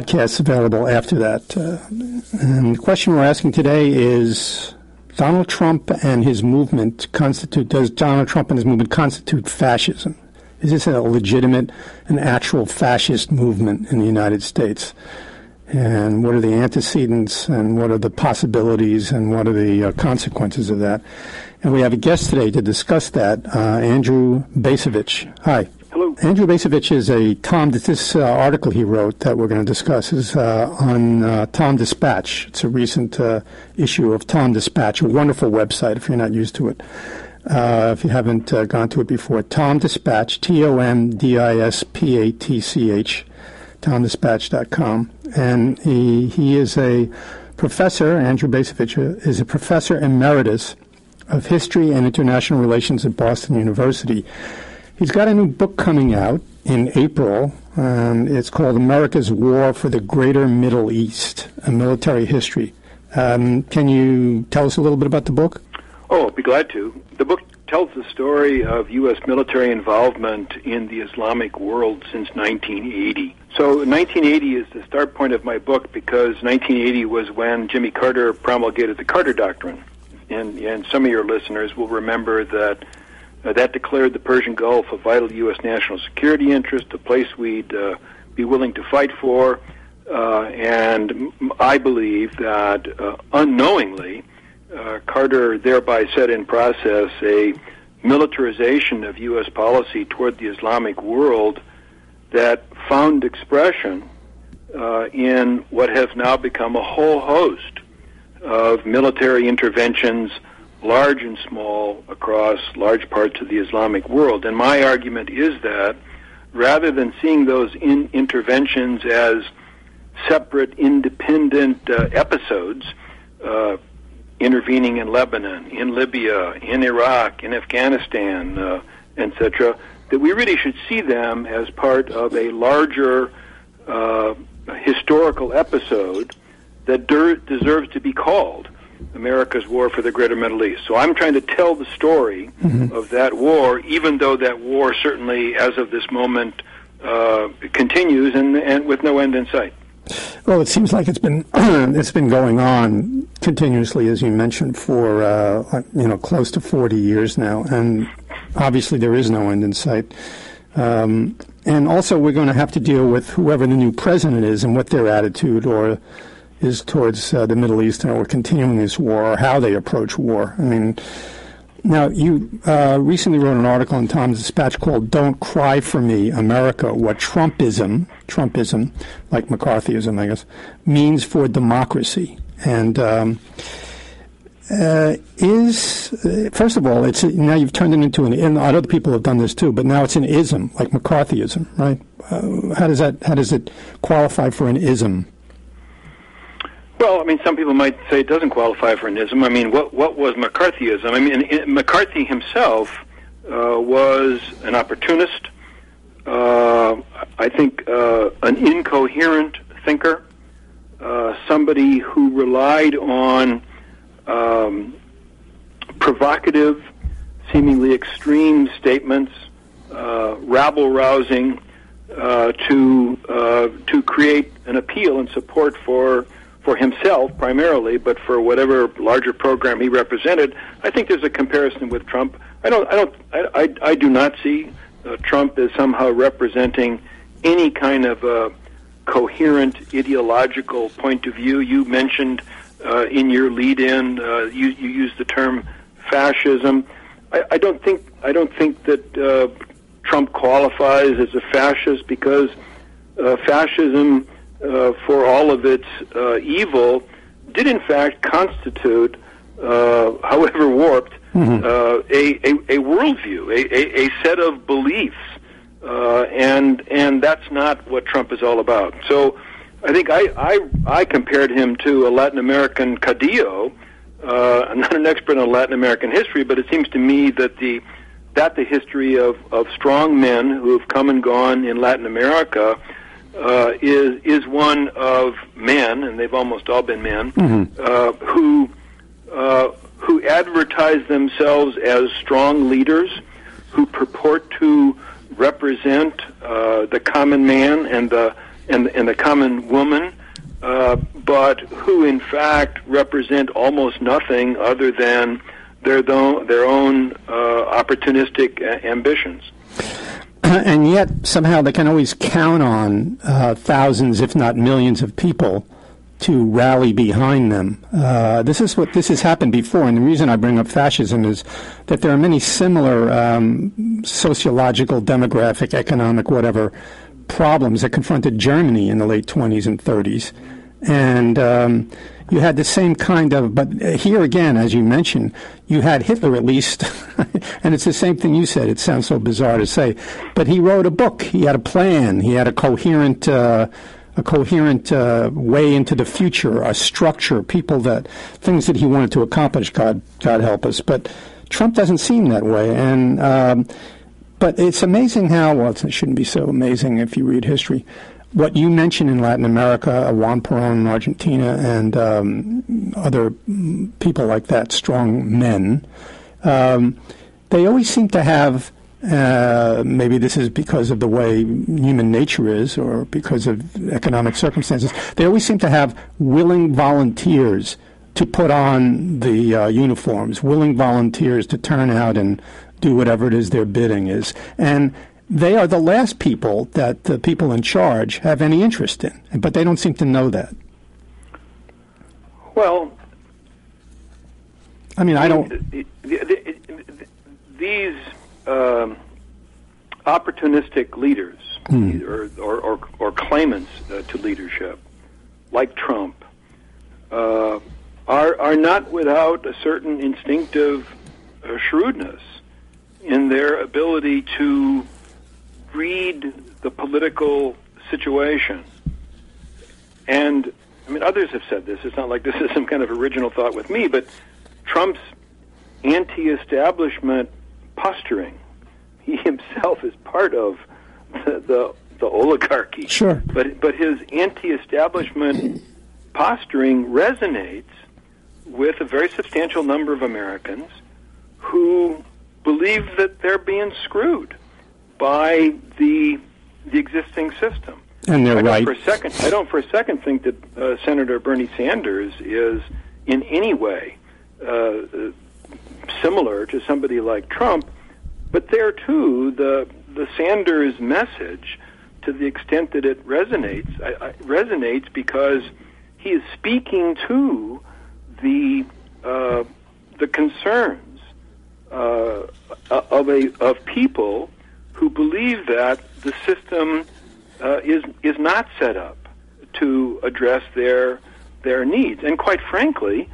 Podcasts available after that. Uh, and the question we're asking today is Donald Trump and his movement constitute, does Donald Trump and his movement constitute fascism? Is this a legitimate and actual fascist movement in the United States? and what are the antecedents and what are the possibilities and what are the uh, consequences of that. And we have a guest today to discuss that, uh, Andrew Bacevich. Hi. Hello. Andrew Bacevich is a Tom. This uh, article he wrote that we're going to discuss is uh, on uh, Tom Dispatch. It's a recent uh, issue of Tom Dispatch, a wonderful website if you're not used to it. Uh, if you haven't uh, gone to it before, Tom Dispatch, T O M D I S P A T C H, TomDispatch.com. And he, he is a professor, Andrew Bacevich is a professor emeritus of History and International Relations at Boston University. He's got a new book coming out in April. Um, it's called America's War for the Greater Middle East, a military history. Um, can you tell us a little bit about the book? Oh, I'll be glad to. The book tells the story of U.S. military involvement in the Islamic world since 1980. So 1980 is the start point of my book because 1980 was when Jimmy Carter promulgated the Carter Doctrine and, and some of your listeners will remember that uh, that declared the Persian Gulf a vital U.S. national security interest, a place we'd uh, be willing to fight for. Uh, and I believe that uh, unknowingly, uh, Carter thereby set in process a militarization of U.S. policy toward the Islamic world that found expression uh, in what has now become a whole host of military interventions, large and small, across large parts of the Islamic world. And my argument is that rather than seeing those in interventions as separate, independent uh, episodes, uh, intervening in Lebanon, in Libya, in Iraq, in Afghanistan, uh, etc., that we really should see them as part of a larger uh, historical episode that der- deserves to be called America's War for the Greater Middle East. So I'm trying to tell the story mm-hmm. of that war, even though that war certainly, as of this moment, uh, continues and, and with no end in sight. Well, it seems like it's been it's been going on continuously, as you mentioned, for uh, you know close to forty years now, and obviously there is no end in sight. Um, and also, we're going to have to deal with whoever the new president is and what their attitude or is towards uh, the Middle East and we're continuing this war or how they approach war. I mean, now you uh, recently wrote an article in Tom's Dispatch called "Don't Cry for Me, America: What Trumpism, Trumpism, like McCarthyism, I guess, means for democracy." And um, uh, is uh, first of all, it's now you've turned it into an. And other people have done this too, but now it's an ism, like McCarthyism, right? Uh, how does that? How does it qualify for an ism? Well, I mean, some people might say it doesn't qualify for an ism. I mean, what what was McCarthyism? I mean, in, McCarthy himself uh, was an opportunist. Uh, I think uh, an incoherent thinker, uh, somebody who relied on um, provocative, seemingly extreme statements, uh, rabble rousing, uh, to to create an appeal and support for for himself primarily, but for whatever larger program he represented, I think there's a comparison with Trump. I don't, I don't, I, I, I do not see uh, Trump as somehow representing any kind of uh, coherent ideological point of view. You mentioned uh, in your lead-in, uh, you, you used the term fascism. I, I don't think, I don't think that uh, Trump qualifies as a fascist because uh, fascism uh, for all of its uh, evil, did in fact constitute, uh, however warped, mm-hmm. Uh, a, a, a worldview, a, a, a set of beliefs, uh, and and that's not what Trump is all about. So, I think I I, I compared him to a Latin American Caudillo. I'm not an expert on Latin American history, but it seems to me that the that the history of, of strong men who have come and gone in Latin America uh, is is one of men, and they've almost all been men, mm-hmm. uh, who uh, who advertise themselves as strong leaders, who purport to represent uh, the common man and the and, and the common woman, uh, but who in fact represent almost nothing other than their their own uh, opportunistic ambitions. and yet somehow they can always count on uh, thousands, if not millions, of people to rally behind them. Uh, this is what this has happened before, and the reason I bring up fascism is that there are many similar um, sociological, demographic, economic, whatever problems that confronted Germany in the late 20s and 30s, and um, you had the same kind of, but here again, as you mentioned, you had Hitler at least, and it's the same thing you said. It sounds so bizarre to say, but he wrote a book. He had a plan. He had a coherent, uh, a coherent uh, way into the future, a structure, people that things that he wanted to accomplish. God, God help us. But Trump doesn't seem that way, and. Um, but it's amazing how, well, it shouldn't be so amazing if you read history what you mentioned in Latin America, Juan Perón in Argentina, and um, other people like that, strong men, um, they always seem to have. Uh, maybe this is because of the way human nature is, or because of economic circumstances. They always seem to have willing volunteers to put on the uh, uniforms, willing volunteers to turn out and do whatever it is their bidding is. And they are the last people that the people in charge have any interest in, but they don't seem to know that. Well, I mean, I don't. These um, opportunistic leaders hmm. or, or, or, or, claimants uh, to leadership, like Trump, uh, are are not without a certain instinctive uh, shrewdness in their ability to read the political situation. And I mean, others have said this. It's not like this is some kind of original thought with me, but Trump's anti-establishment posturing. He himself is part of the, the, the oligarchy. Sure. But but his anti-establishment posturing resonates with a very substantial number of Americans who believe that they're being screwed by the the existing system. And they're I don't right. For a second, I don't for a second think that uh, Senator Bernie Sanders is in any way uh, uh, similar to somebody like Trump. But there too, the the Sanders message, to the extent that it resonates, I, I, resonates because he is speaking to the uh, the concerns uh, of a of people who believe that the system uh, is is not set up to address their their needs, and quite frankly,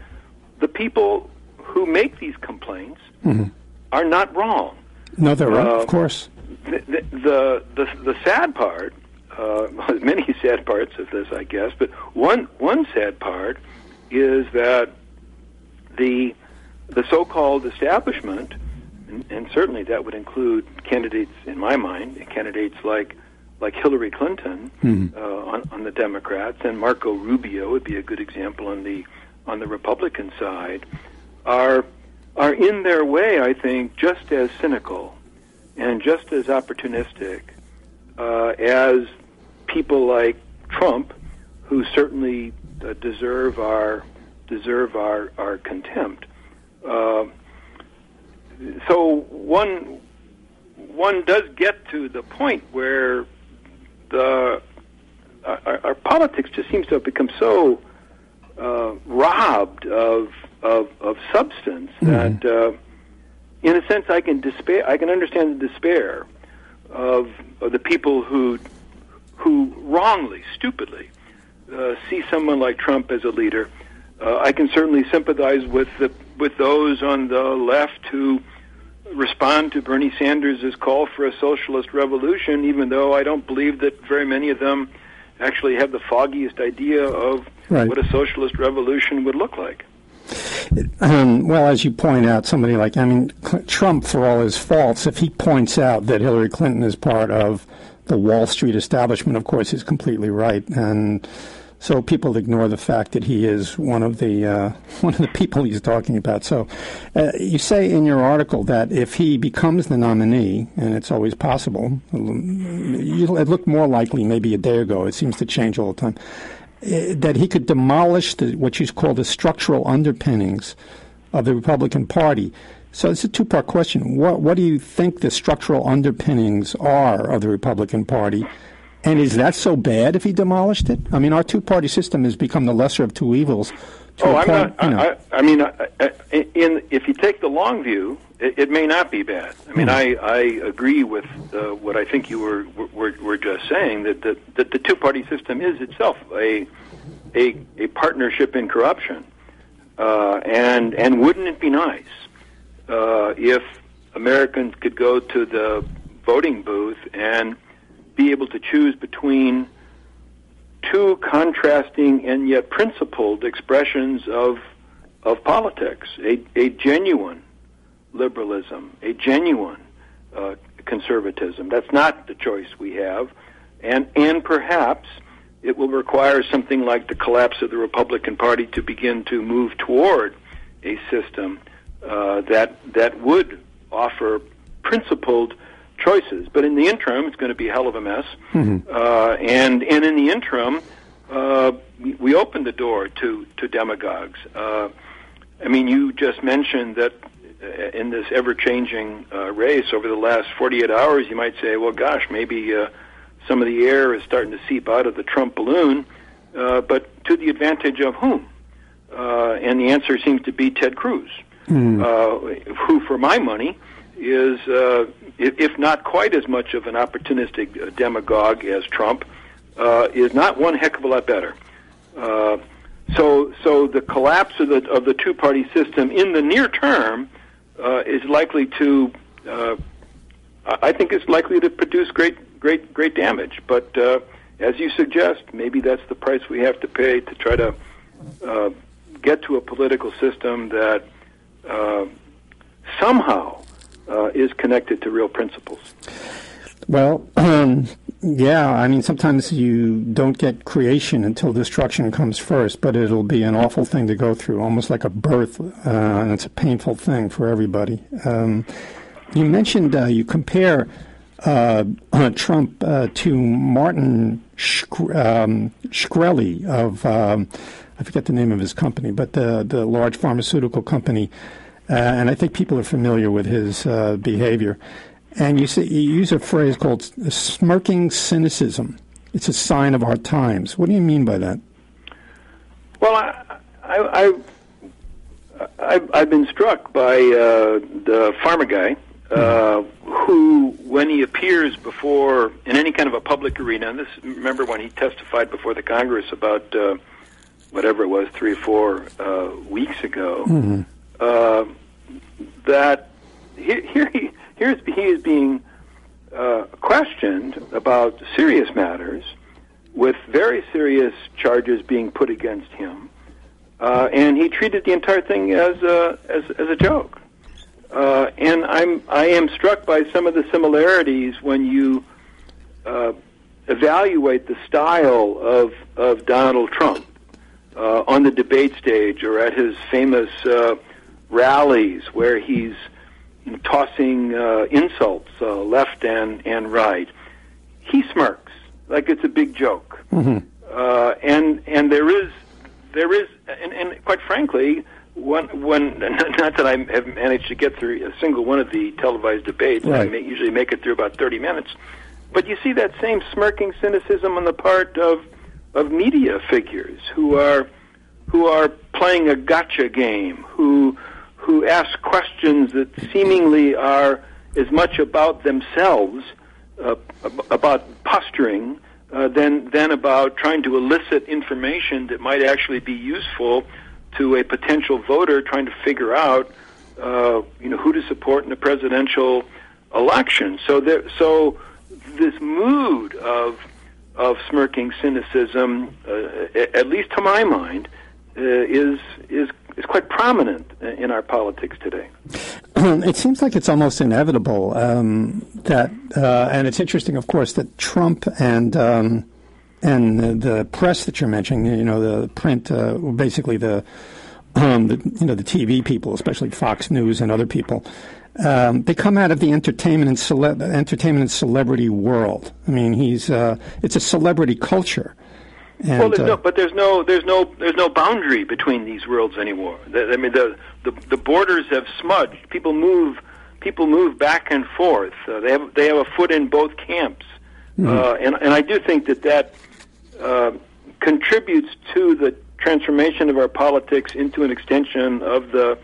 the people who make these complaints are not wrong. No, they're right, Uh, of course. The the the, the sad part, uh, many sad parts of this, I guess, but one one sad part is that the the so-called establishment, and, certainly that would include candidates, in my mind, candidates like like Hillary Clinton uh, on, on the Democrats, and Marco Rubio would be a good example on the on the Republican side, are are in their way, I think, just as cynical and just as opportunistic uh, as people like Trump, who certainly uh, deserve our deserve our our contempt. Uh, so one one does get to the point where the our, our politics just seems to have become so uh, robbed of of, of substance that, uh, in a sense, I can despair. I can understand the despair of, of the people who who wrongly, stupidly, uh, see someone like Trump as a leader. Uh, I can certainly sympathize with the with those on the left who respond to Bernie Sanders' call for a socialist revolution, even though I don't believe that very many of them actually have the foggiest idea of Right. what a socialist revolution would look like. Um, well, as you point out, somebody like, I mean, Trump, for all his faults, if he points out that Hillary Clinton is part of the Wall Street establishment, of course, he's completely right. And so people ignore the fact that he is one of the uh, one of the people he's talking about. So uh, you say in your article that if he becomes the nominee, and it's always possible, it looked more likely maybe a day ago. It seems to change all the time uh, that he could demolish the, what you call the structural underpinnings of the Republican Party. So it's a two-part question. What, what do you think the structural underpinnings are of the Republican Party? And is that so bad if he demolished it? I mean, our two-party system has become the lesser of two evils. Oh, I'm point, not. you know. I, I, mean, I, I, in if you take the long view, it, it may not be bad. I mean, I, I agree with uh, what I think you were were, were just saying that the, that the two party system is itself a a, a partnership in corruption, uh, and and wouldn't it be nice uh, if Americans could go to the voting booth and be able to choose between two contrasting and yet principled expressions of of politics, a, a genuine liberalism, a genuine uh, conservatism. That's not the choice we have, and and perhaps it will require something like the collapse of the Republican Party to begin to move toward a system uh, that that would offer principled choices. But in the interim, it's going to be a hell of a mess. Uh, and and in the interim, uh, we, opened the door to to demagogues. Uh, I mean, you just mentioned that uh, in this ever-changing uh, race over the last 48 hours, you might say, well, gosh, maybe uh, some of the air is starting to seep out of the Trump balloon, uh, but to the advantage of whom? Uh, and the answer seems to be Ted Cruz, uh, who, for my money, is, uh, if, not quite as much of an opportunistic uh, demagogue as Trump, uh, is not one heck of a lot better. Uh, so so the collapse of the of the two party system in the near term uh, is likely to uh, I think is likely to produce great great great damage. But as you suggest, maybe that's the price we have to pay to try to get to a political system that somehow uh, is connected to real principles. Well, um, yeah, I mean, sometimes you don't get creation until destruction comes first, but it'll be an awful thing to go through, almost like a birth, uh, and it's a painful thing for everybody. Um, you mentioned uh, you compare uh, Trump uh, to Martin um, Shkreli of, um, I forget the name of his company, but the, the large pharmaceutical company. Uh, and I think people are familiar with his uh, behavior. And you, say, you use a phrase called smirking cynicism. It's a sign of our times. What do you mean by that? Well, I, I, I, have been struck by uh, the pharma guy uh, who, when he appears before in any kind of a public arena, and this remember when he testified before the Congress about uh, whatever it was, three or four uh, weeks ago, mm-hmm. Uh, that here, here he here's he is being uh, questioned about serious matters, with very serious charges being put against him, uh, and he treated the entire thing as a as, as a joke. Uh, and I'm I am struck by some of the similarities when you uh, evaluate the style of of Donald Trump uh, on the debate stage or at his famous uh, rallies where he's tossing uh, insults uh, left and and right. He smirks like it's a big joke, mm-hmm. and and there is there is and, and quite frankly one, one, not that I have managed to get through a single one of the televised debates. Right. I may, usually make it through about 30 minutes. But you see that same smirking cynicism on the part of of media figures who are who are playing a gotcha game, who who ask questions that seemingly are as much about themselves, uh, about posturing, uh, than than about trying to elicit information that might actually be useful to a potential voter trying to figure out, uh, you know, who to support in the presidential election. So there, so this mood of of smirking cynicism, uh, at least to my mind, uh, is is is quite prominent in our politics today. It seems like it's almost inevitable um, that, uh, and it's interesting, of course, that Trump and um, and the, the, press that you're mentioning, you know, the print, uh, basically the, um, the, you know, the TV people, especially Fox News and other people, um, they come out of the entertainment and cele- entertainment and celebrity world. I mean, he's uh, it's a celebrity culture. And, well, there's uh, no, but there's no there's no there's no boundary between these worlds anymore. I mean, the the, the borders have smudged. People move people move back and forth. Uh, they have they have a foot in both camps, mm-hmm. uh, and and I do think that that uh, contributes to the transformation of our politics into an extension of the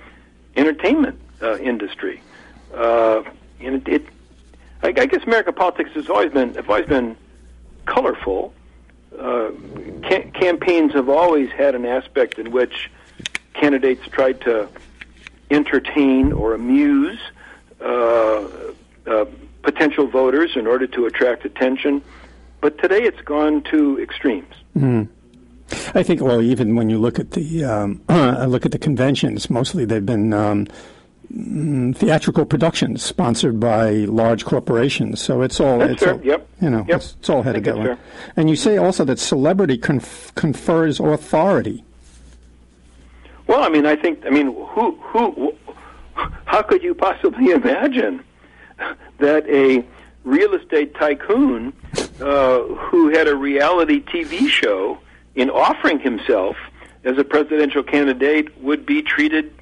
entertainment uh, industry. Uh, and it, it I, I, guess American politics has always been have always been colorful. Uh, ca- campaigns have always had an aspect in which candidates tried to entertain or amuse uh, uh, potential voters in order to attract attention. But today it's gone to extremes. Mm. I think, well, even when you look at the um, look at the conventions, mostly they've been um, theatrical productions sponsored by large corporations. So it's all, That's it's fair. all, yep. you know, yep. it's, it's all headed that way. And you say also that celebrity conf- confers authority. Well, I mean, I think, I mean, who, who, how could you possibly imagine that a real estate tycoon uh, who had a reality TV show in offering himself as a presidential candidate would be treated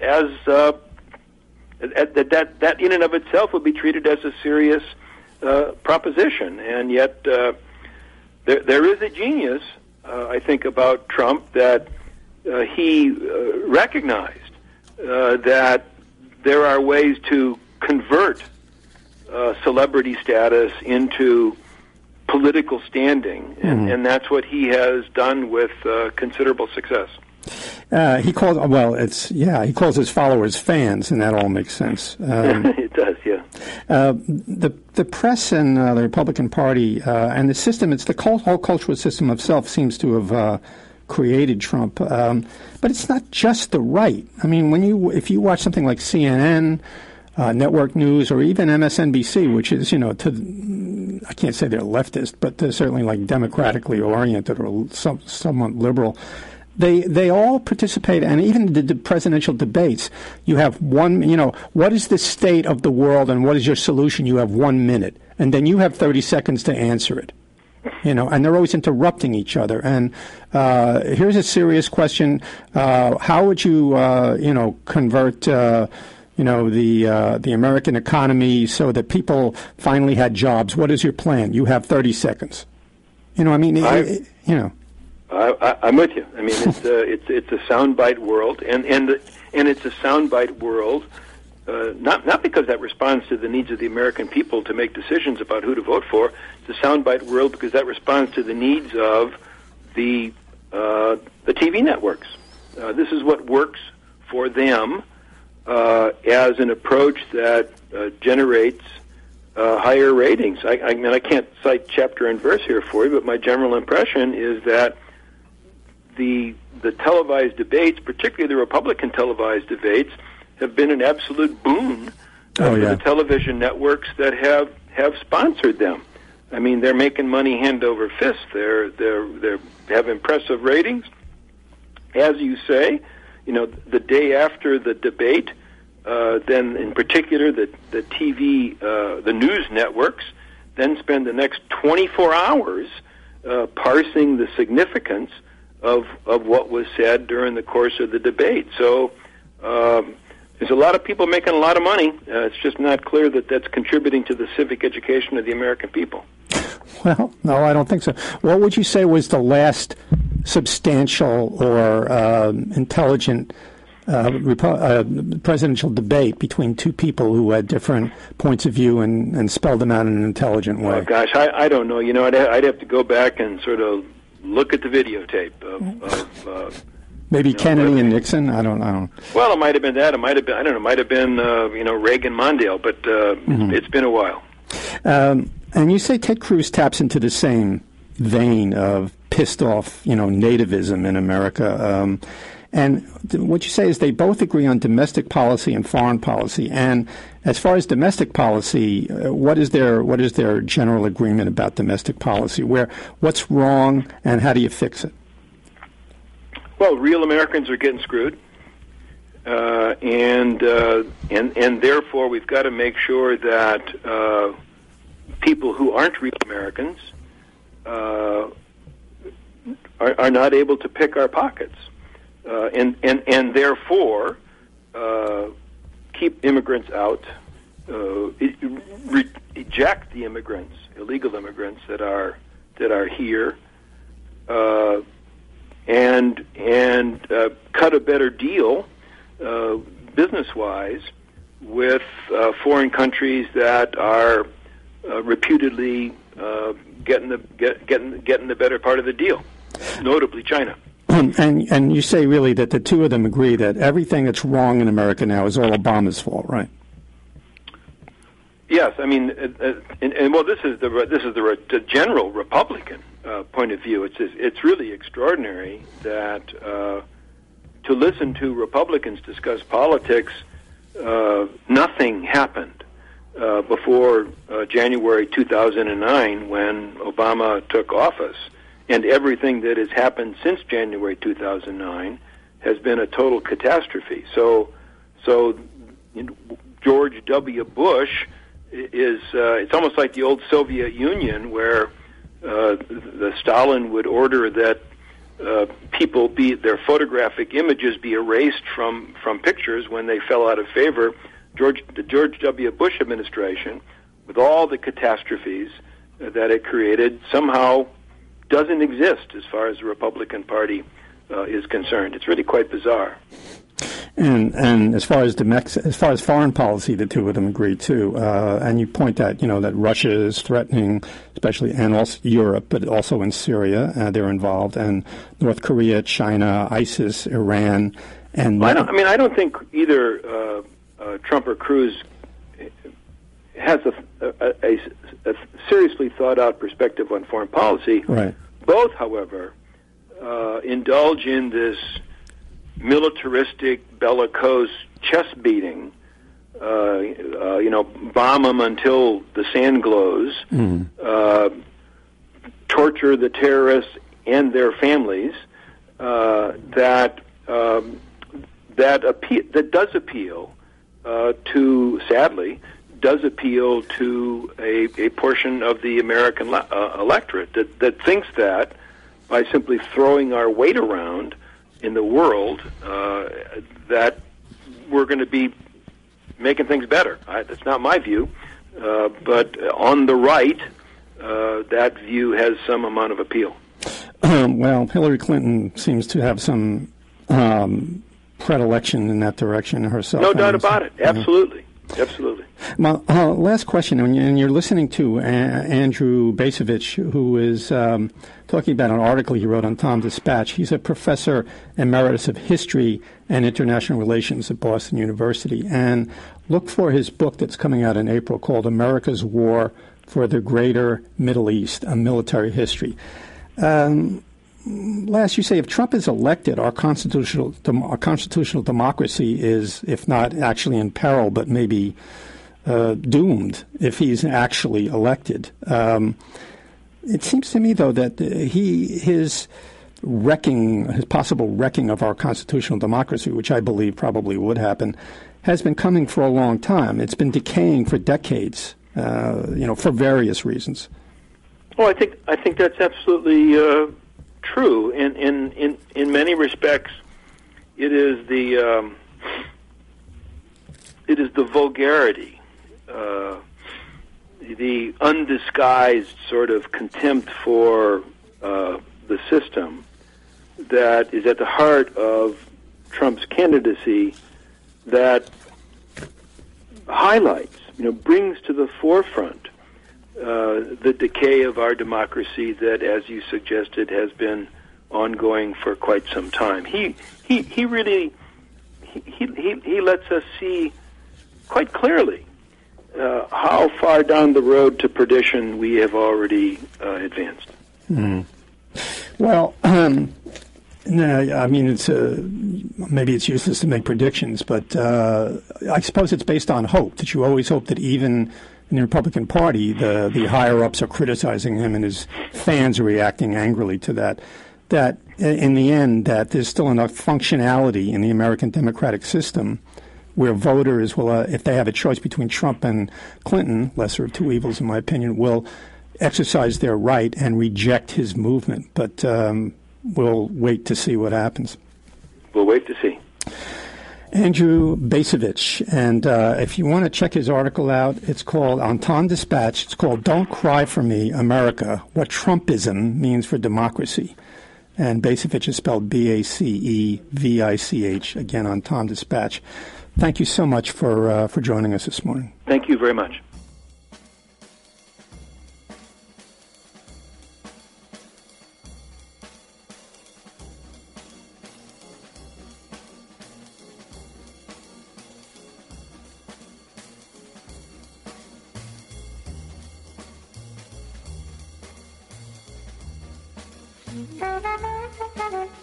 as uh, that that that in and of itself would be treated as a serious uh, proposition, and yet uh, there there is a genius uh, I think about Trump that uh, he uh, recognized uh, that there are ways to convert uh, celebrity status into political standing, and, mm-hmm. and that's what he has done with uh, considerable success. Uh, he calls well, it's yeah. He calls his followers fans, and that all makes sense. Um, it does, yeah. Uh, the the press and uh, the Republican Party uh, and the system, it's the cult, whole cultural system of self seems to have uh, created Trump. Um, but it's not just the right. I mean, when you if you watch something like CNN. Uh, network news or even MSNBC, which is, you know, to I can't say they're leftist, but they're certainly like democratically oriented or some, somewhat liberal they they all participate, and even the, the, presidential debates. You have one, you know, what is the state of the world, and what is your solution? You have one minute, and then you have thirty seconds to answer it. You know, and they're always interrupting each other. And uh, here's a serious question: uh, How would you, uh, you know, convert? Uh, you know the uh, the American economy so that people finally had jobs. What is your plan? You have thirty seconds. You know, I mean, it, you know. I, am with you. I mean, it's a, it's it's a soundbite world, and and and it's a soundbite world. Uh, not not because that responds to the needs of the American people to make decisions about who to vote for. It's a soundbite world because that responds to the needs of the uh, the TV networks. Uh, this is what works for them uh, as an approach that uh, generates uh, higher ratings. I, I mean, I can't cite chapter and verse here for you, but my general impression is that the the televised debates, particularly the Republican televised debates, have been an absolute boon uh, oh, for the television networks that have have sponsored them. I mean, they're making money hand over fist. They're they're they have impressive ratings. As you say, you know, the day after the debate, uh, then in particular the the TV uh, the news networks then spend the next 24 hours uh, parsing the significance of of what was said during the course of the debate. So um, there's a lot of people making a lot of money. Uh, it's just not clear that that's contributing to the civic education of the American people. Well, no, I don't think so. What would you say was the last substantial or um, intelligent uh, Repo- uh, presidential debate between two people who had different points of view and, and spelled them out in an intelligent way? Oh, gosh, I, I don't know. You know, I'd, I'd have to go back and sort of look at the videotape of. of uh, Maybe you know, Kennedy and Nixon. I don't. I don't. Well, it might have been that. It might have been. I don't know. It might have been. Uh, you know, Reagan Mondale. But uh, mm-hmm. it's been a while. Um, and you say Ted Cruz taps into the same vein of pissed off, you know, nativism in America. Um, and what you say is they both agree on domestic policy and foreign policy. And as far as domestic policy, uh, what is their what is their general agreement about domestic policy? Where what's wrong, and how do you fix it? Well, real Americans are getting screwed, uh, and uh, and and therefore we've got to make sure that uh, people who aren't real Americans uh, are, are not able to pick our pockets uh, and and and therefore uh, keep immigrants out, uh, re- eject the immigrants, illegal immigrants that are that are here, uh, and and uh, cut a better deal, uh, business wise, with uh, foreign countries that are uh, reputedly uh, getting the get, getting getting the better part of the deal, notably China. And and you say really that the two of them agree that everything that's wrong in America now is all Obama's fault, right? Yes, I mean, uh, uh and, and, well, this is the this is the, the general Republican uh, point of view. It's it's really extraordinary that uh, to listen to Republicans discuss politics, uh, nothing happened before January 2009 when Obama took office and everything that has happened since January 2009 has been a total catastrophe. So, so you know, George W. Bush is uh, it's almost like the old Soviet Union where uh, the Stalin would order that uh, people be their photographic images be erased from from pictures when they fell out of favor. George the George W. Bush administration, with all the catastrophes that it created, somehow doesn't exist as far as the Republican Party uh, is concerned. It's really quite bizarre. And and as far as domestic, as far as foreign policy, the two of them agree too. Uh, and you point out, you know, that Russia is threatening, especially and also Europe, but also in Syria, uh, they're involved, and North Korea, China, ISIS, Iran, and well, I, don't, I mean, I don't think either uh, uh Trump or Cruz has a, a, a, a, seriously thought out perspective on foreign policy. Right. Both, however, uh, indulge in this militaristic, bellicose chest beating. Uh, uh, you know, bomb them until the sand glows. Mm. Uh, torture the terrorists and their families. Uh, that um, that appeal that does appeal uh, to sadly does appeal to a, a portion of the American uh, electorate that, that thinks that by simply throwing our weight around in the world uh, that we're going to be making things better. I, that's not my view, uh, but on the right, uh, that view has some amount of appeal. Um, well, Hillary Clinton seems to have some um, predilection in that direction herself. No doubt about it. Absolutely. Absolutely. Well, uh, last question, and you're listening to a- Andrew Bacevich, who is um, talking about an article he wrote on Tom Dispatch. He's a professor emeritus of history and international relations at Boston University, and look for his book that's coming out in April called "America's War for the Greater Middle East: A Military History." Um, last, you say if Trump is elected, our constitutional our constitutional democracy is, if not actually in peril, but maybe uh, doomed if he's actually elected. Um, it seems to me, though, that he his wrecking, his possible wrecking of our constitutional democracy, which I believe probably would happen, has been coming for a long time. It's been decaying for decades, uh, you know, for various reasons. Well, I think I think that's absolutely uh, true. In in in in many respects, it is the um, it is the vulgarity, uh, the undisguised sort of contempt for uh, the system that is at the heart of Trump's candidacy that highlights, you know, brings to the forefront the decay of our democracy that, as you suggested, has been ongoing for quite some time. He he he really he he, he lets us see quite clearly uh, how far down the road to perdition we have already uh, advanced. Mm. Well, um, no, I mean it's uh, maybe it's useless to make predictions, but uh, I suppose it's based on hope that you always hope that even in the Republican Party, the the higher ups are criticizing him, and his fans are reacting angrily to that. That in the end, that there's still enough functionality in the American democratic system where voters will, uh, if they have a choice between Trump and Clinton, lesser of two evils, in my opinion, will exercise their right and reject his movement. But um, we'll wait to see what happens. We'll wait to see. Andrew Bacevich. And uh, if you want to check his article out, it's called on Tom Dispatch. It's called "Don't Cry for Me, America: What Trumpism Means for Democracy." And Bacevich is spelled B-A-C-E-V-I-C-H. Again on Tom Dispatch. Thank you so much for uh, for joining us this morning. Thank you very much. Thank you.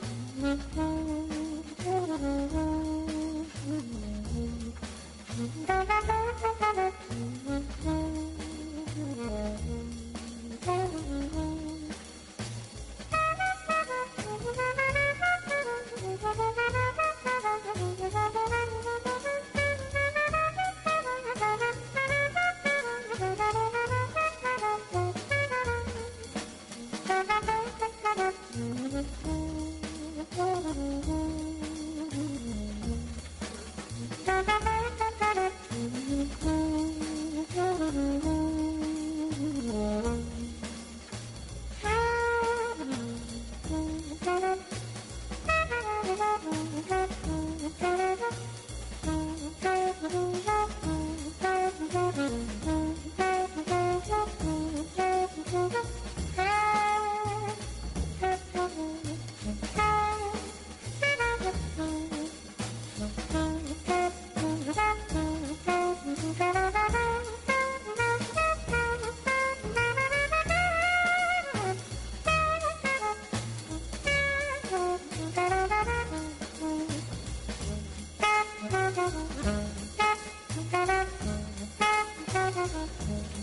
Thank you.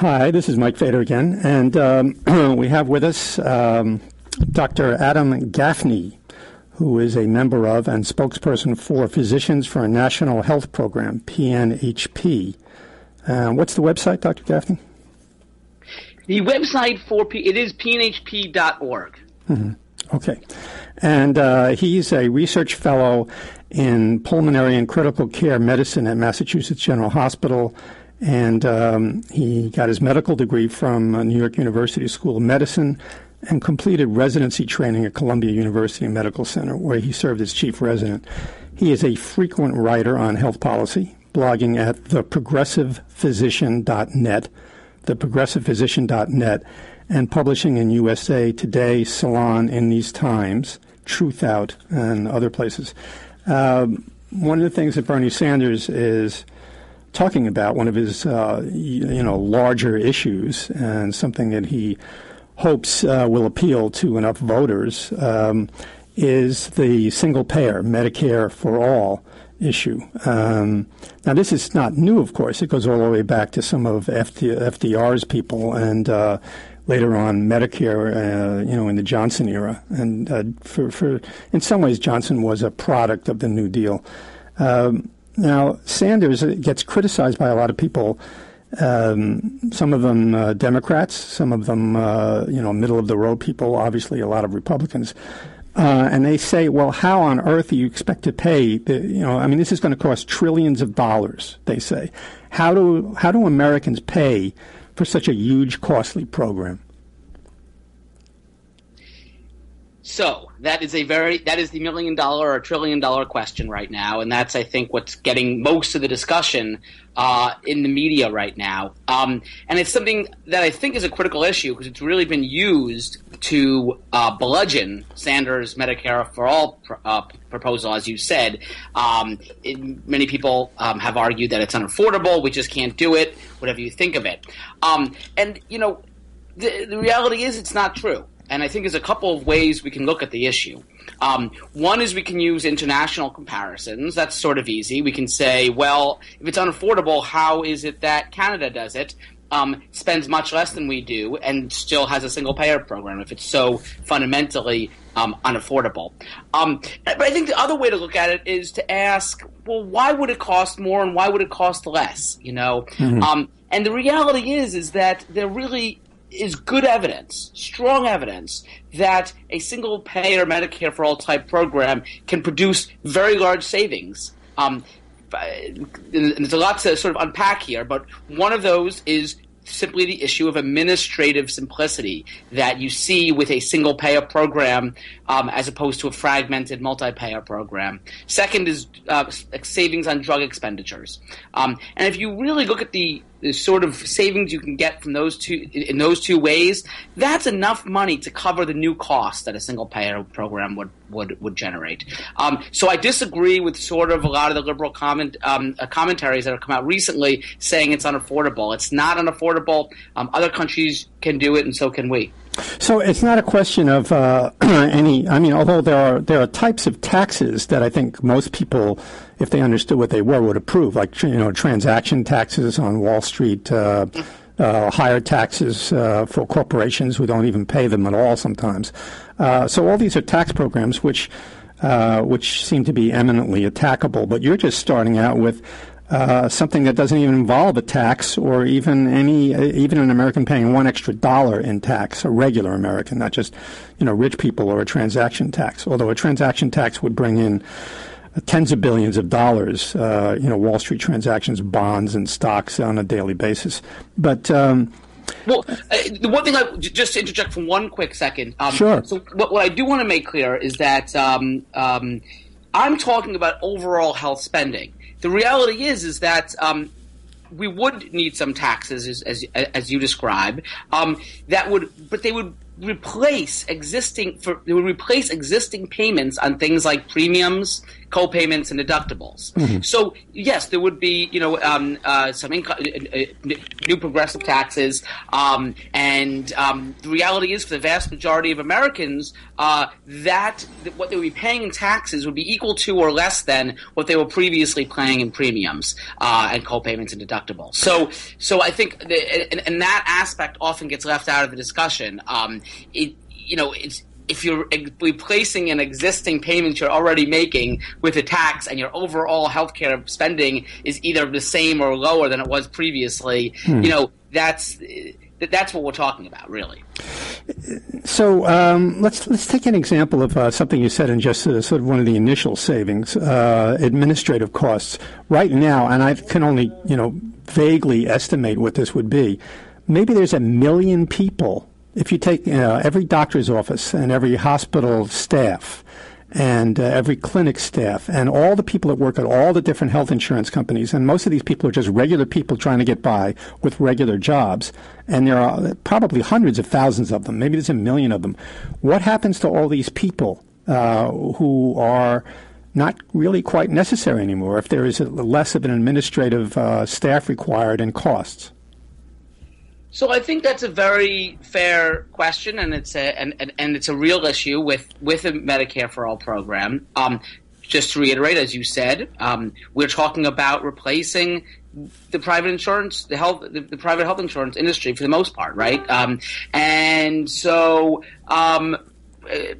Hi, this is Mike Fader again, and um, we have with us um, Dr. Adam Gaffney, who is a member of and spokesperson for Physicians for a National Health Program, PNHP. Uh, what's the website, Dr. Gaffney? The website for P- it is pnhp.org. Mm-hmm. Okay, and uh, he's a research fellow in pulmonary and critical care medicine at Massachusetts General Hospital and um, he got his medical degree from uh, New York University School of Medicine and completed residency training at Columbia University Medical Center, where he served as chief resident. He is a frequent writer on health policy, blogging at theprogressivephysician.net, theprogressivephysician.net, and publishing in USA Today, Salon, in these times, Truthout, and other places. Um, one of the things that Bernie Sanders is talking about one of his uh, you know larger issues and something that he hopes uh, will appeal to enough voters um, is the single payer Medicare for all issue. Um, now this is not new, of course. It goes all the way back to some of FD, FDR's people and. Uh, later on, Medicare, uh, you know, in the Johnson era, and uh, for, for in some ways, Johnson was a product of the New Deal. Um, now, Sanders gets criticized by a lot of people. Um, some of them uh, Democrats, some of them, uh, you know, middle of the road people. Obviously, a lot of Republicans, uh, and they say, "Well, how on earth do you expect to pay? The, you know, I mean, this is going to cost trillions of dollars." They say, "How do how do Americans pay for such a huge, costly program?" So that is a very that is the million dollar or trillion dollar question right now, and that's I think what's getting most of the discussion uh, in the media right now. Um, and it's something that I think is a critical issue because it's really been used to uh, bludgeon Sanders' Medicare for all pr- uh, proposal, as you said. Um, it, many people um, have argued that it's unaffordable. We just can't do it. Whatever you think of it, um, and you know, the, the reality is it's not true and I think there's a couple of ways we can look at the issue. Um, one is we can use international comparisons. That's sort of easy. We can say, well, if it's unaffordable, how is it that Canada does it? Um, spends much less than we do and still has a single payer program if it's so fundamentally um, unaffordable. Um, but I think the other way to look at it is to ask, well, why would it cost more and why would it cost less? You know, mm-hmm. Um, and the reality is is that there really is good evidence, strong evidence, that a single payer Medicare for all type program can produce very large savings. Um, there's a lot to sort of unpack here, but one of those is simply the issue of administrative simplicity that you see with a single payer program um, as opposed to a fragmented multi payer program. Second is uh, savings on drug expenditures. Um, and if you really look at the the sort of savings you can get from those two in those two ways, that's enough money to cover the new cost that a single payer program would would, would generate. Um, so I disagree with sort of a lot of the liberal comment um, uh, commentaries that have come out recently saying it's unaffordable. It's not unaffordable. Um, other countries can do it, and so can we. So it's not a question of uh, any. I mean, although there are there are types of taxes that I think most people, if they understood what they were, would approve, like you know transaction taxes on Wall Street. Uh, uh, higher taxes uh, for corporations who don't even pay them at all sometimes. Uh, so all these are tax programs which uh, which seem to be eminently attackable. But you're just starting out with uh, something that doesn't even involve a tax or even any even an American paying one extra dollar in tax, a regular American, not just you know rich people or a transaction tax. Although a transaction tax would bring in tens of billions of dollars, uh, you know, Wall Street transactions, bonds, and stocks on a daily basis. But um, well, uh, the one thing I just to interject for one quick second. Um, sure. So what, what, I do want to make clear is that um, um, I'm talking about overall health spending. The reality is is that um, we would need some taxes, as as, as you describe. Um, that would, but they would replace existing for they would replace existing payments on things like premiums co-payments and deductibles. Mm-hmm. So yes, there would be you know um, uh, some uh, uh, new progressive taxes, um, and um, the reality is for the vast majority of Americans, uh, that what they would be paying in taxes would be equal to or less than what they were previously paying in premiums uh, and co-payments and deductibles. So so I think the, and, and, that aspect often gets left out of the discussion. Um, it you know it's if you're replacing an existing payment you're already making with a tax and your overall healthcare spending is either the same or lower than it was previously, hmm. you know, that's that's what we're talking about, really. So um, let's let's take an example of uh, something you said in just uh, sort of one of the initial savings, uh, administrative costs. Right now, and I can only you know vaguely estimate what this would be. Maybe there's a million people if you take every doctor's office and every hospital staff and uh, every clinic staff and all the people that work at all the different health insurance companies, and most of these people are just regular people trying to get by with regular jobs, and there are probably hundreds of thousands of them, maybe there's a million of them. What happens to all these people uh, who are not really quite necessary anymore if there is less of an administrative uh, staff required and costs? So I think that's a very fair question, and it's a and, and, and it's a real issue with with the Medicare for All program. Um, just to reiterate, as you said, um, we're talking about replacing the private insurance, the health, the, the, private health insurance industry for the most part, right? Um, and so um,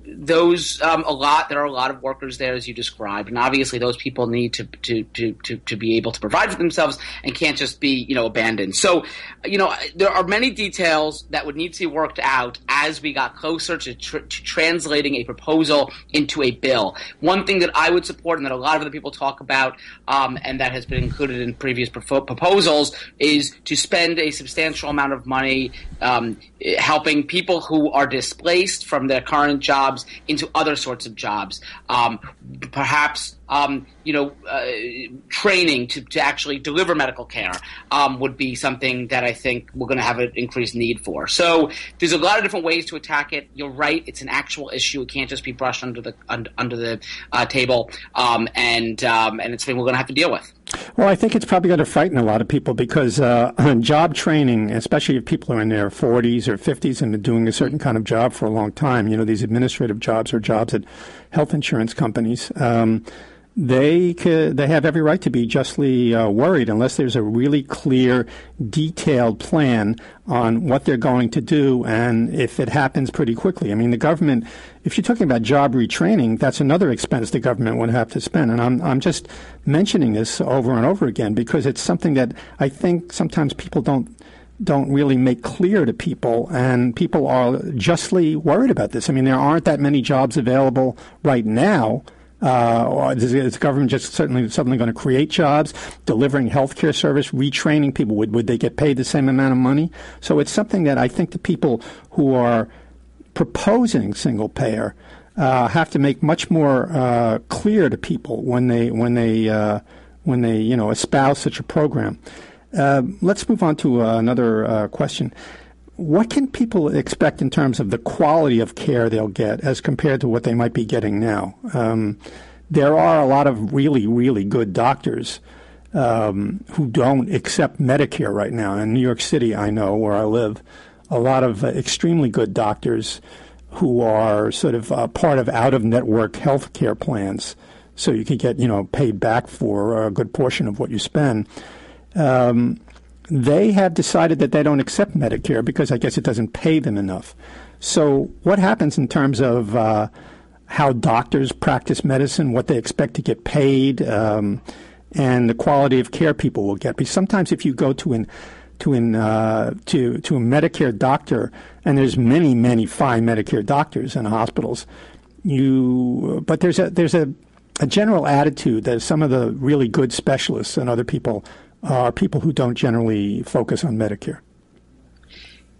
those um, a lot. There are a lot of workers there, as you described, and obviously those people need to to, to, to, to be able to provide for themselves and can't just be you know abandoned. So, you know, there are many details that would need to be worked out as we got closer to, tr- to translating a proposal into a bill. One thing that I would support, and that a lot of other people talk about, um, and that has been included in previous pro- proposals, is to spend a substantial amount of money um, helping people who are displaced from their current jobs into other sorts of jobs. Um, perhaps um, you know, uh, training to, to actually deliver medical care um, would be something that I think we're going to have an increased need for. So there's a lot of different ways to attack it. You're right; it's an actual issue. It can't just be brushed under the under, under the uh, table, um, and um, and it's something we're going to have to deal with. Well, I think it's probably going to frighten a lot of people because uh, job training, especially if people are in their 40s or 50s and are doing a certain kind of job for a long time, you know, these administrative jobs or jobs at health insurance companies. Um, they could, they have every right to be justly uh, worried unless there's a really clear, detailed plan on what they're going to do and if it happens pretty quickly. I mean, the government, if you're talking about job retraining, that's another expense the government would have to spend. And I'm, I'm just mentioning this over and over again because it's something that I think sometimes people don't don't really make clear to people, and people are justly worried about this. I mean, there aren't that many jobs available right now uh, is, is, the government just certainly suddenly going to create jobs, delivering health care service, retraining people? Would, would they get paid the same amount of money? So it's something that I think the people who are proposing single payer uh, have to make much more uh, clear to people when they when they uh, when they you know espouse such a program. Uh, let's move on to another uh, question what can people expect in terms of the quality of care they'll get as compared to what they might be getting now? Um, there are a lot of really, really good doctors um, who don't accept Medicare right now. In New York City, I know where I live, a lot of uh, extremely good doctors who are sort of uh, part of out of network health care plans. So you can get, you know, paid back for a good portion of what you spend. Um, they have decided that they don't accept Medicare because I guess it doesn't pay them enough. So what happens in terms of uh, how doctors practice medicine, what they expect to get paid, um, and the quality of care people will get? Because sometimes if you go to an to an uh, to to a Medicare doctor, and there's many many fine Medicare doctors in hospitals. You, but there's a there's a, a general attitude that some of the really good specialists and other people are people who don't generally focus on Medicare.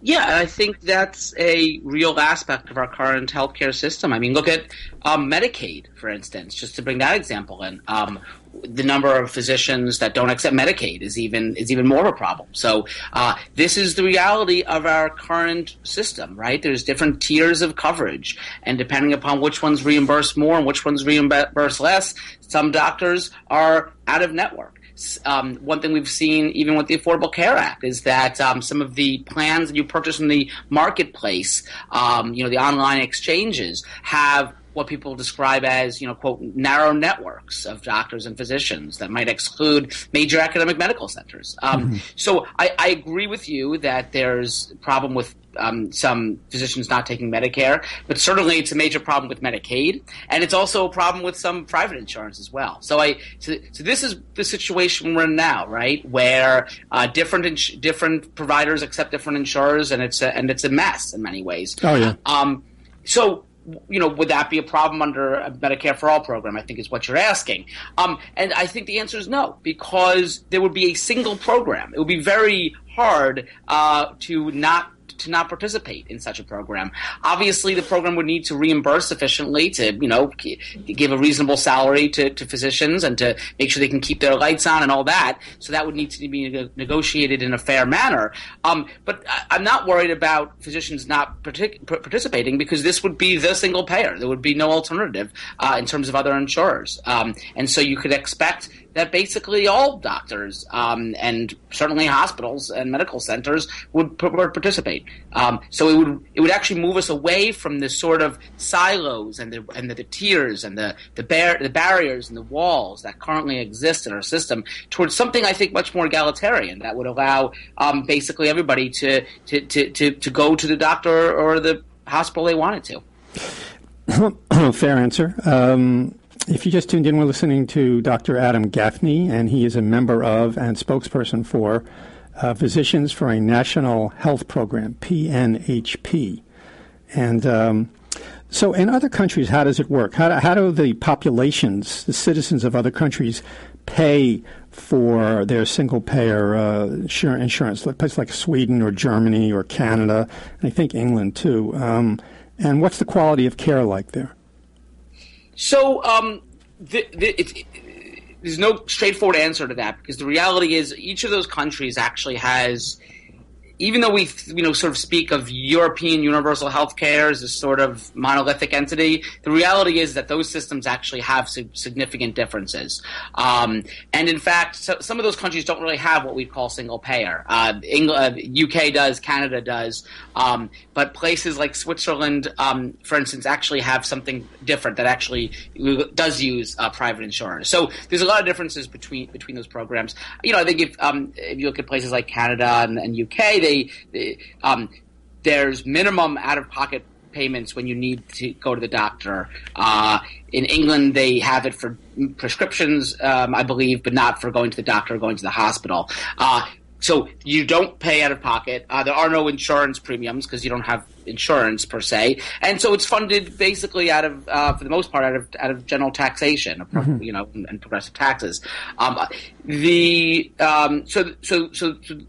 Yeah, I think that's a real aspect of our current healthcare system. I mean, look at um, Medicaid, for instance, just to bring that example in. Um, the number of physicians that don't accept Medicaid is even is even more of a problem. So uh, this is the reality of our current system, right? There's different tiers of coverage, and depending upon which ones reimburse more and which ones reimburse less, some doctors are out of network um, one thing we've seen even with the Affordable Care Act is that um, some of the plans that you purchase in the marketplace, um, you know, the online exchanges have what people describe as, you know, quote, narrow networks of doctors and physicians that might exclude major academic medical centers. Um, mm-hmm. So I, I, agree with you that there's a problem with um, some physicians not taking Medicare, but certainly it's a major problem with Medicaid, and it's also a problem with some private insurance as well. So I, so, so this is the situation we're in now, right, where uh, different ins- different providers accept different insurers, and it's a, and it's a mess in many ways. Oh yeah. Um, so you know, would that be a problem under a Medicare for All program? I think is what you're asking. Um, and I think the answer is no, because there would be a single program. It would be very hard uh, to not to not participate in such a program. Obviously, the program would need to reimburse sufficiently to, you know, give a reasonable salary to, to physicians and to make sure they can keep their lights on and all that. So that would need to be negotiated in a fair manner. Um, but I'm not worried about physicians not partic- participating because this would be the single payer. There would be no alternative uh, in terms of other insurers. Um, and so you could expect that basically all doctors um, and certainly hospitals and medical centers would, would participate. Um, so it would it would actually move us away from the sort of silos and the and the, the tiers and the the, bar- the barriers and the walls that currently exist in our system towards something I think much more egalitarian that would allow um, basically everybody to, to, to, to, to go to the doctor or the hospital they wanted to. Fair answer. Um, if you just tuned in, we're listening to Dr. Adam Gaffney, and he is a member of and spokesperson for uh, Physicians for a National Health Program, PNHP. And um, so, in other countries, how does it work? How do, how do the populations, the citizens of other countries, pay for their single payer uh, insurance? Places like Sweden or Germany or Canada, and I think England too. Um, and what's the quality of care like there? So um, the, the, it, there's no straightforward answer to that because the reality is each of those countries actually has even though we you know sort of speak of European universal health care as a sort of monolithic entity, the reality is that those systems actually have significant differences. Um, and in fact, so, some of those countries don't really have what we call single payer. Uh, England, uh, UK does, Canada does, um, but places like Switzerland, um, for instance, actually have something different that actually does use uh, private insurance. So there's a lot of differences between between those programs. You know, I think if um, if you look at places like Canada and, and UK, they they, they um, there's minimum out of pocket payments when you need to go to the doctor. Uh, in England, they have it for prescriptions, um, I believe, but not for going to the doctor or going to the hospital. Uh, so you don't pay out of pocket. Uh, there are no insurance premiums because you don't have insurance per se, and so it's funded basically out of, uh, for the most part, out of out of general taxation, mm-hmm. you know, and progressive taxes. Um, the um, so so so. so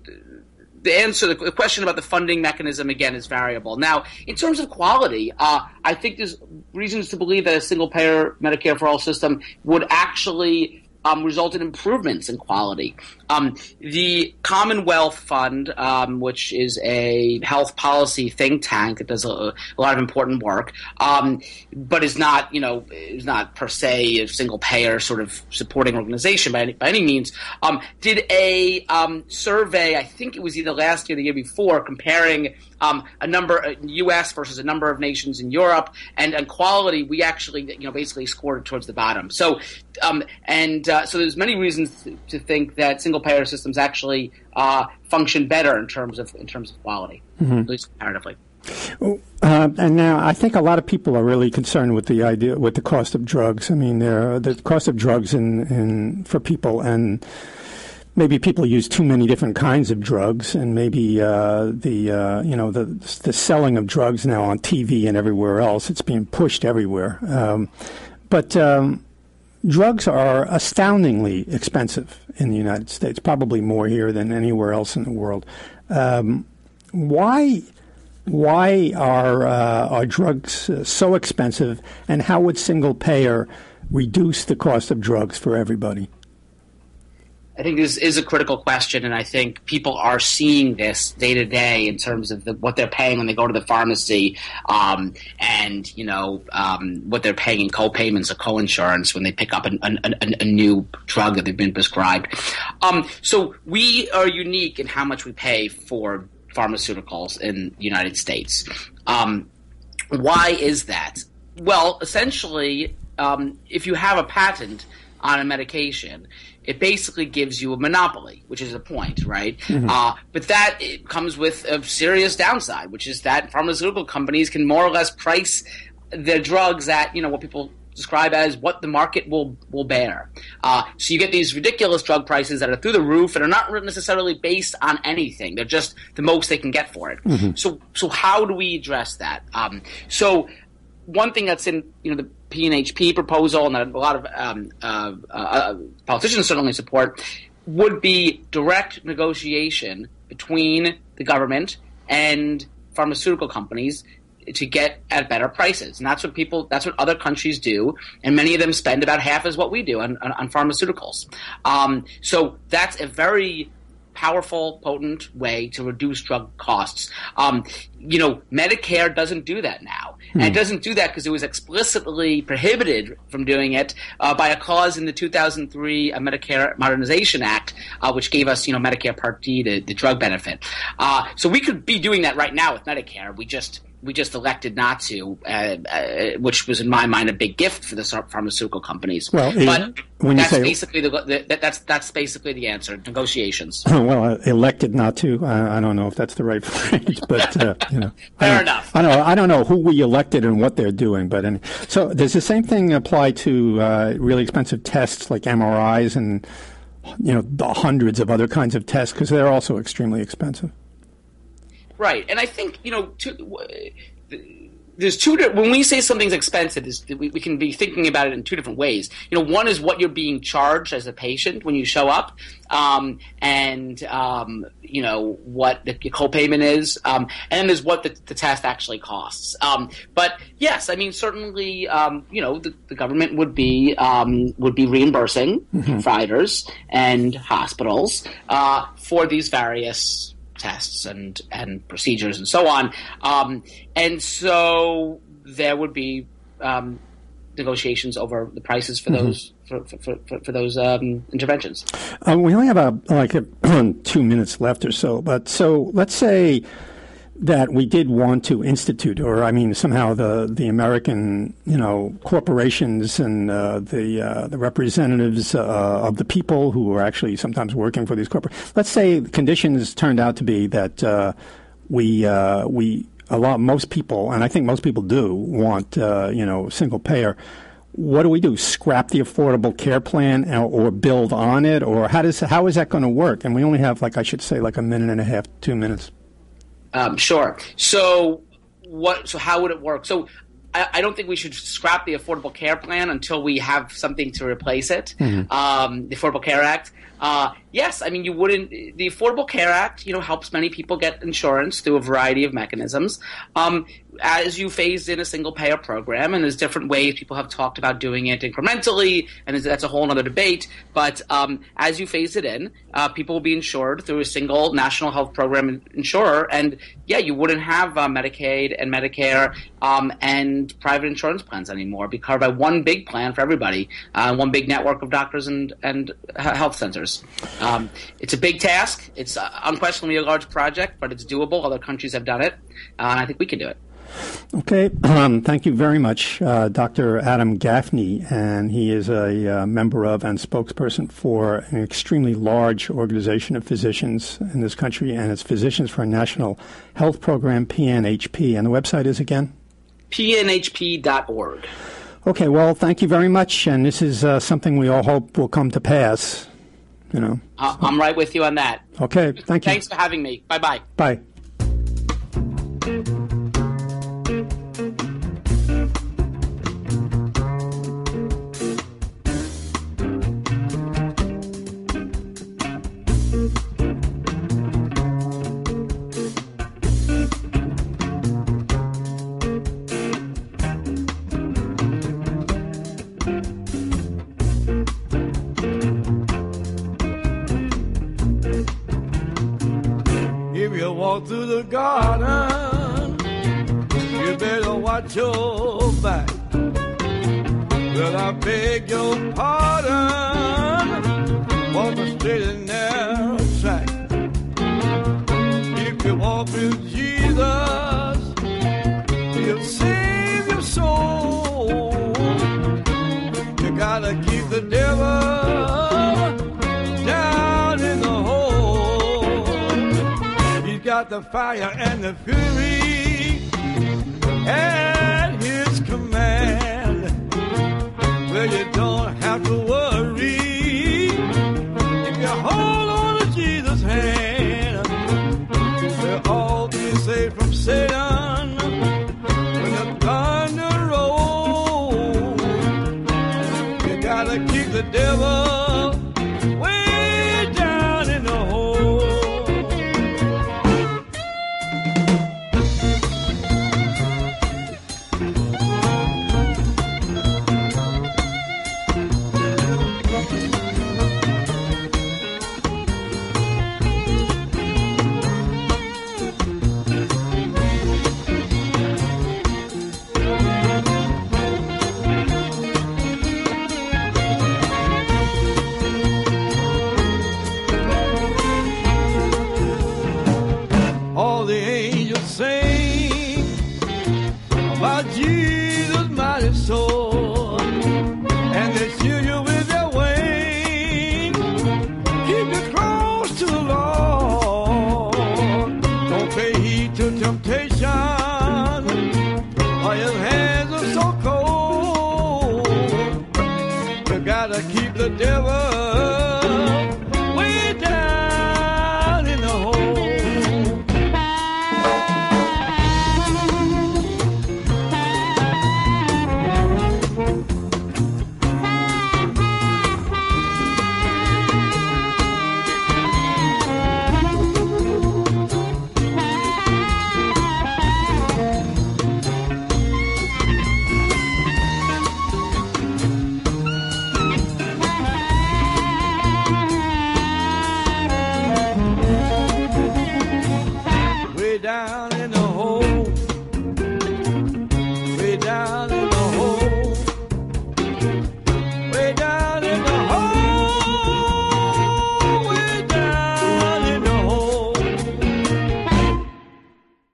the answer, the question about the funding mechanism again is variable. Now, in terms of quality, uh, I think there's reasons to believe that a single payer Medicare for all system would actually um, in improvements in quality. Um, the Commonwealth Fund, um, which is a health policy think tank that does a, a lot of important work, um, but is not, you know, is not per se a single payer sort of supporting organization by any, by any means, um, did a um, survey. I think it was either last year or the year before, comparing um, a number uh, U.S. versus a number of nations in Europe, and, and quality, we actually, you know, basically scored towards the bottom. So, um, and uh, so there's many reasons to, to think that single payer systems actually uh, function better in terms of in terms of quality, mm-hmm. at least comparatively. Uh, and now I think a lot of people are really concerned with the idea with the cost of drugs. I mean, the cost of drugs in, in for people and maybe people use too many different kinds of drugs, and maybe uh, the uh, you know the the selling of drugs now on TV and everywhere else. It's being pushed everywhere, um, but. Um, drugs are astoundingly expensive in the United States, probably more here than anywhere else in the world. Um, why, why are uh, are drugs so expensive, and how would single payer reduce the cost of drugs for everybody? I think this is a critical question, and I think people are seeing this day to day in terms of the, what they're paying when they go to the pharmacy, um, and you know um, what they're paying in co-payments or co-insurance when they pick up an, an, an, a new drug that they've been prescribed. Um, so we are unique in how much we pay for pharmaceuticals in the United States. Um, why is that? Well, essentially, um, if you have a patent on a medication it basically gives you a monopoly, which is the point, right? Mm-hmm. Uh, but that comes with a serious downside, which is that pharmaceutical companies can more or less price their drugs at you know what people describe as what the market will will bear. Uh, so you get these ridiculous drug prices that are through the roof and are not necessarily based on anything. They're just the most they can get for it. Mm-hmm. So so how do we address that? Um, so one thing that's in you know the PNHP proposal and a lot of um, uh, uh, politicians certainly support would be direct negotiation between the government and pharmaceutical companies to get at better prices. And that's what people, that's what other countries do. And many of them spend about half as what we do on, on, on pharmaceuticals. Um, so that's a very powerful, potent way to reduce drug costs. Um, you know, Medicare doesn't do that now. Hmm. And it doesn't do that because it was explicitly prohibited from doing it uh, by a clause in the 2003 uh, Medicare Modernization Act, uh, which gave us, you know, Medicare Part D, the, the drug benefit. Uh, so we could be doing that right now with Medicare. We just we just elected not to, uh, uh, which was in my mind a big gift for the pharmaceutical companies. Well, but when that's say, basically the, the, that's that's basically the answer. Negotiations. well, uh, elected not to. I, I, don't know if that's the right phrase, but uh, you know, fair I enough. I don't. I don't know who we elected and what they're doing, but any, so does the same thing apply to uh, really expensive tests like MRIs and you know the hundreds of other kinds of tests because they're also extremely expensive. Right, and I think you know, to, there's two. When we say something's expensive, we, we, can be thinking about it in two different ways. You know, one is what you're being charged as a patient when you show up, um, and um, you know what the copayment is, um, and then there's what the, the test actually costs. Um, but yes, I mean certainly, um, you know, the, the, government would be um, would be reimbursing mm-hmm. providers and hospitals uh, for these various tests and and procedures and so on. Um, and so there would be um, negotiations over the prices for mm-hmm. those for, for, for, for those um, interventions. Uh, we only have a, like a, two minutes left or so, but so let's say that we did want to institute, or I mean, somehow the the American, you know, corporations and uh, the uh, the representatives uh, of the people who are actually sometimes working for these corporations. Let's say the conditions turned out to be that uh, we uh, we a lot most people, and I think most people do want, uh, you know, single payer. What do we do? Scrap the Affordable Care Plan or build on it, or how does how is that going to work? And we only have, like I should say, like a minute and a half, two minutes. Um, sure. So what? So how would it work? So I, I, don't think we should scrap the Affordable Care Plan until we have something to replace it. Mm-hmm. Um, the Affordable Care Act. Uh, yes, I mean you wouldn't. The Affordable Care Act, you know, helps many people get insurance through a variety of mechanisms. Um, as you phase in a single payer program, and there's different ways people have talked about doing it incrementally, and that's a whole other debate. But um, as you phase it in, uh, people will be insured through a single national health program insurer, and yeah, you wouldn't have uh, Medicaid and Medicare um, and private insurance plans anymore. Be covered by one big plan for everybody, uh, one big network of doctors and and health centers. Um, it's a big task. It's uh, unquestionably a large project, but it's doable. Other countries have done it, uh, and I think we can do it. Okay, um, thank you very much, uh, Dr. Adam Gaffney, and he is a uh, member of and spokesperson for an extremely large organization of physicians in this country, and it's Physicians for a National Health Program, PNHP, and the website is again pnhp.org. Okay, well, thank you very much, and this is uh, something we all hope will come to pass. You know, so. I'm right with you on that. Okay, thank you. Thanks for having me. Bye bye bye.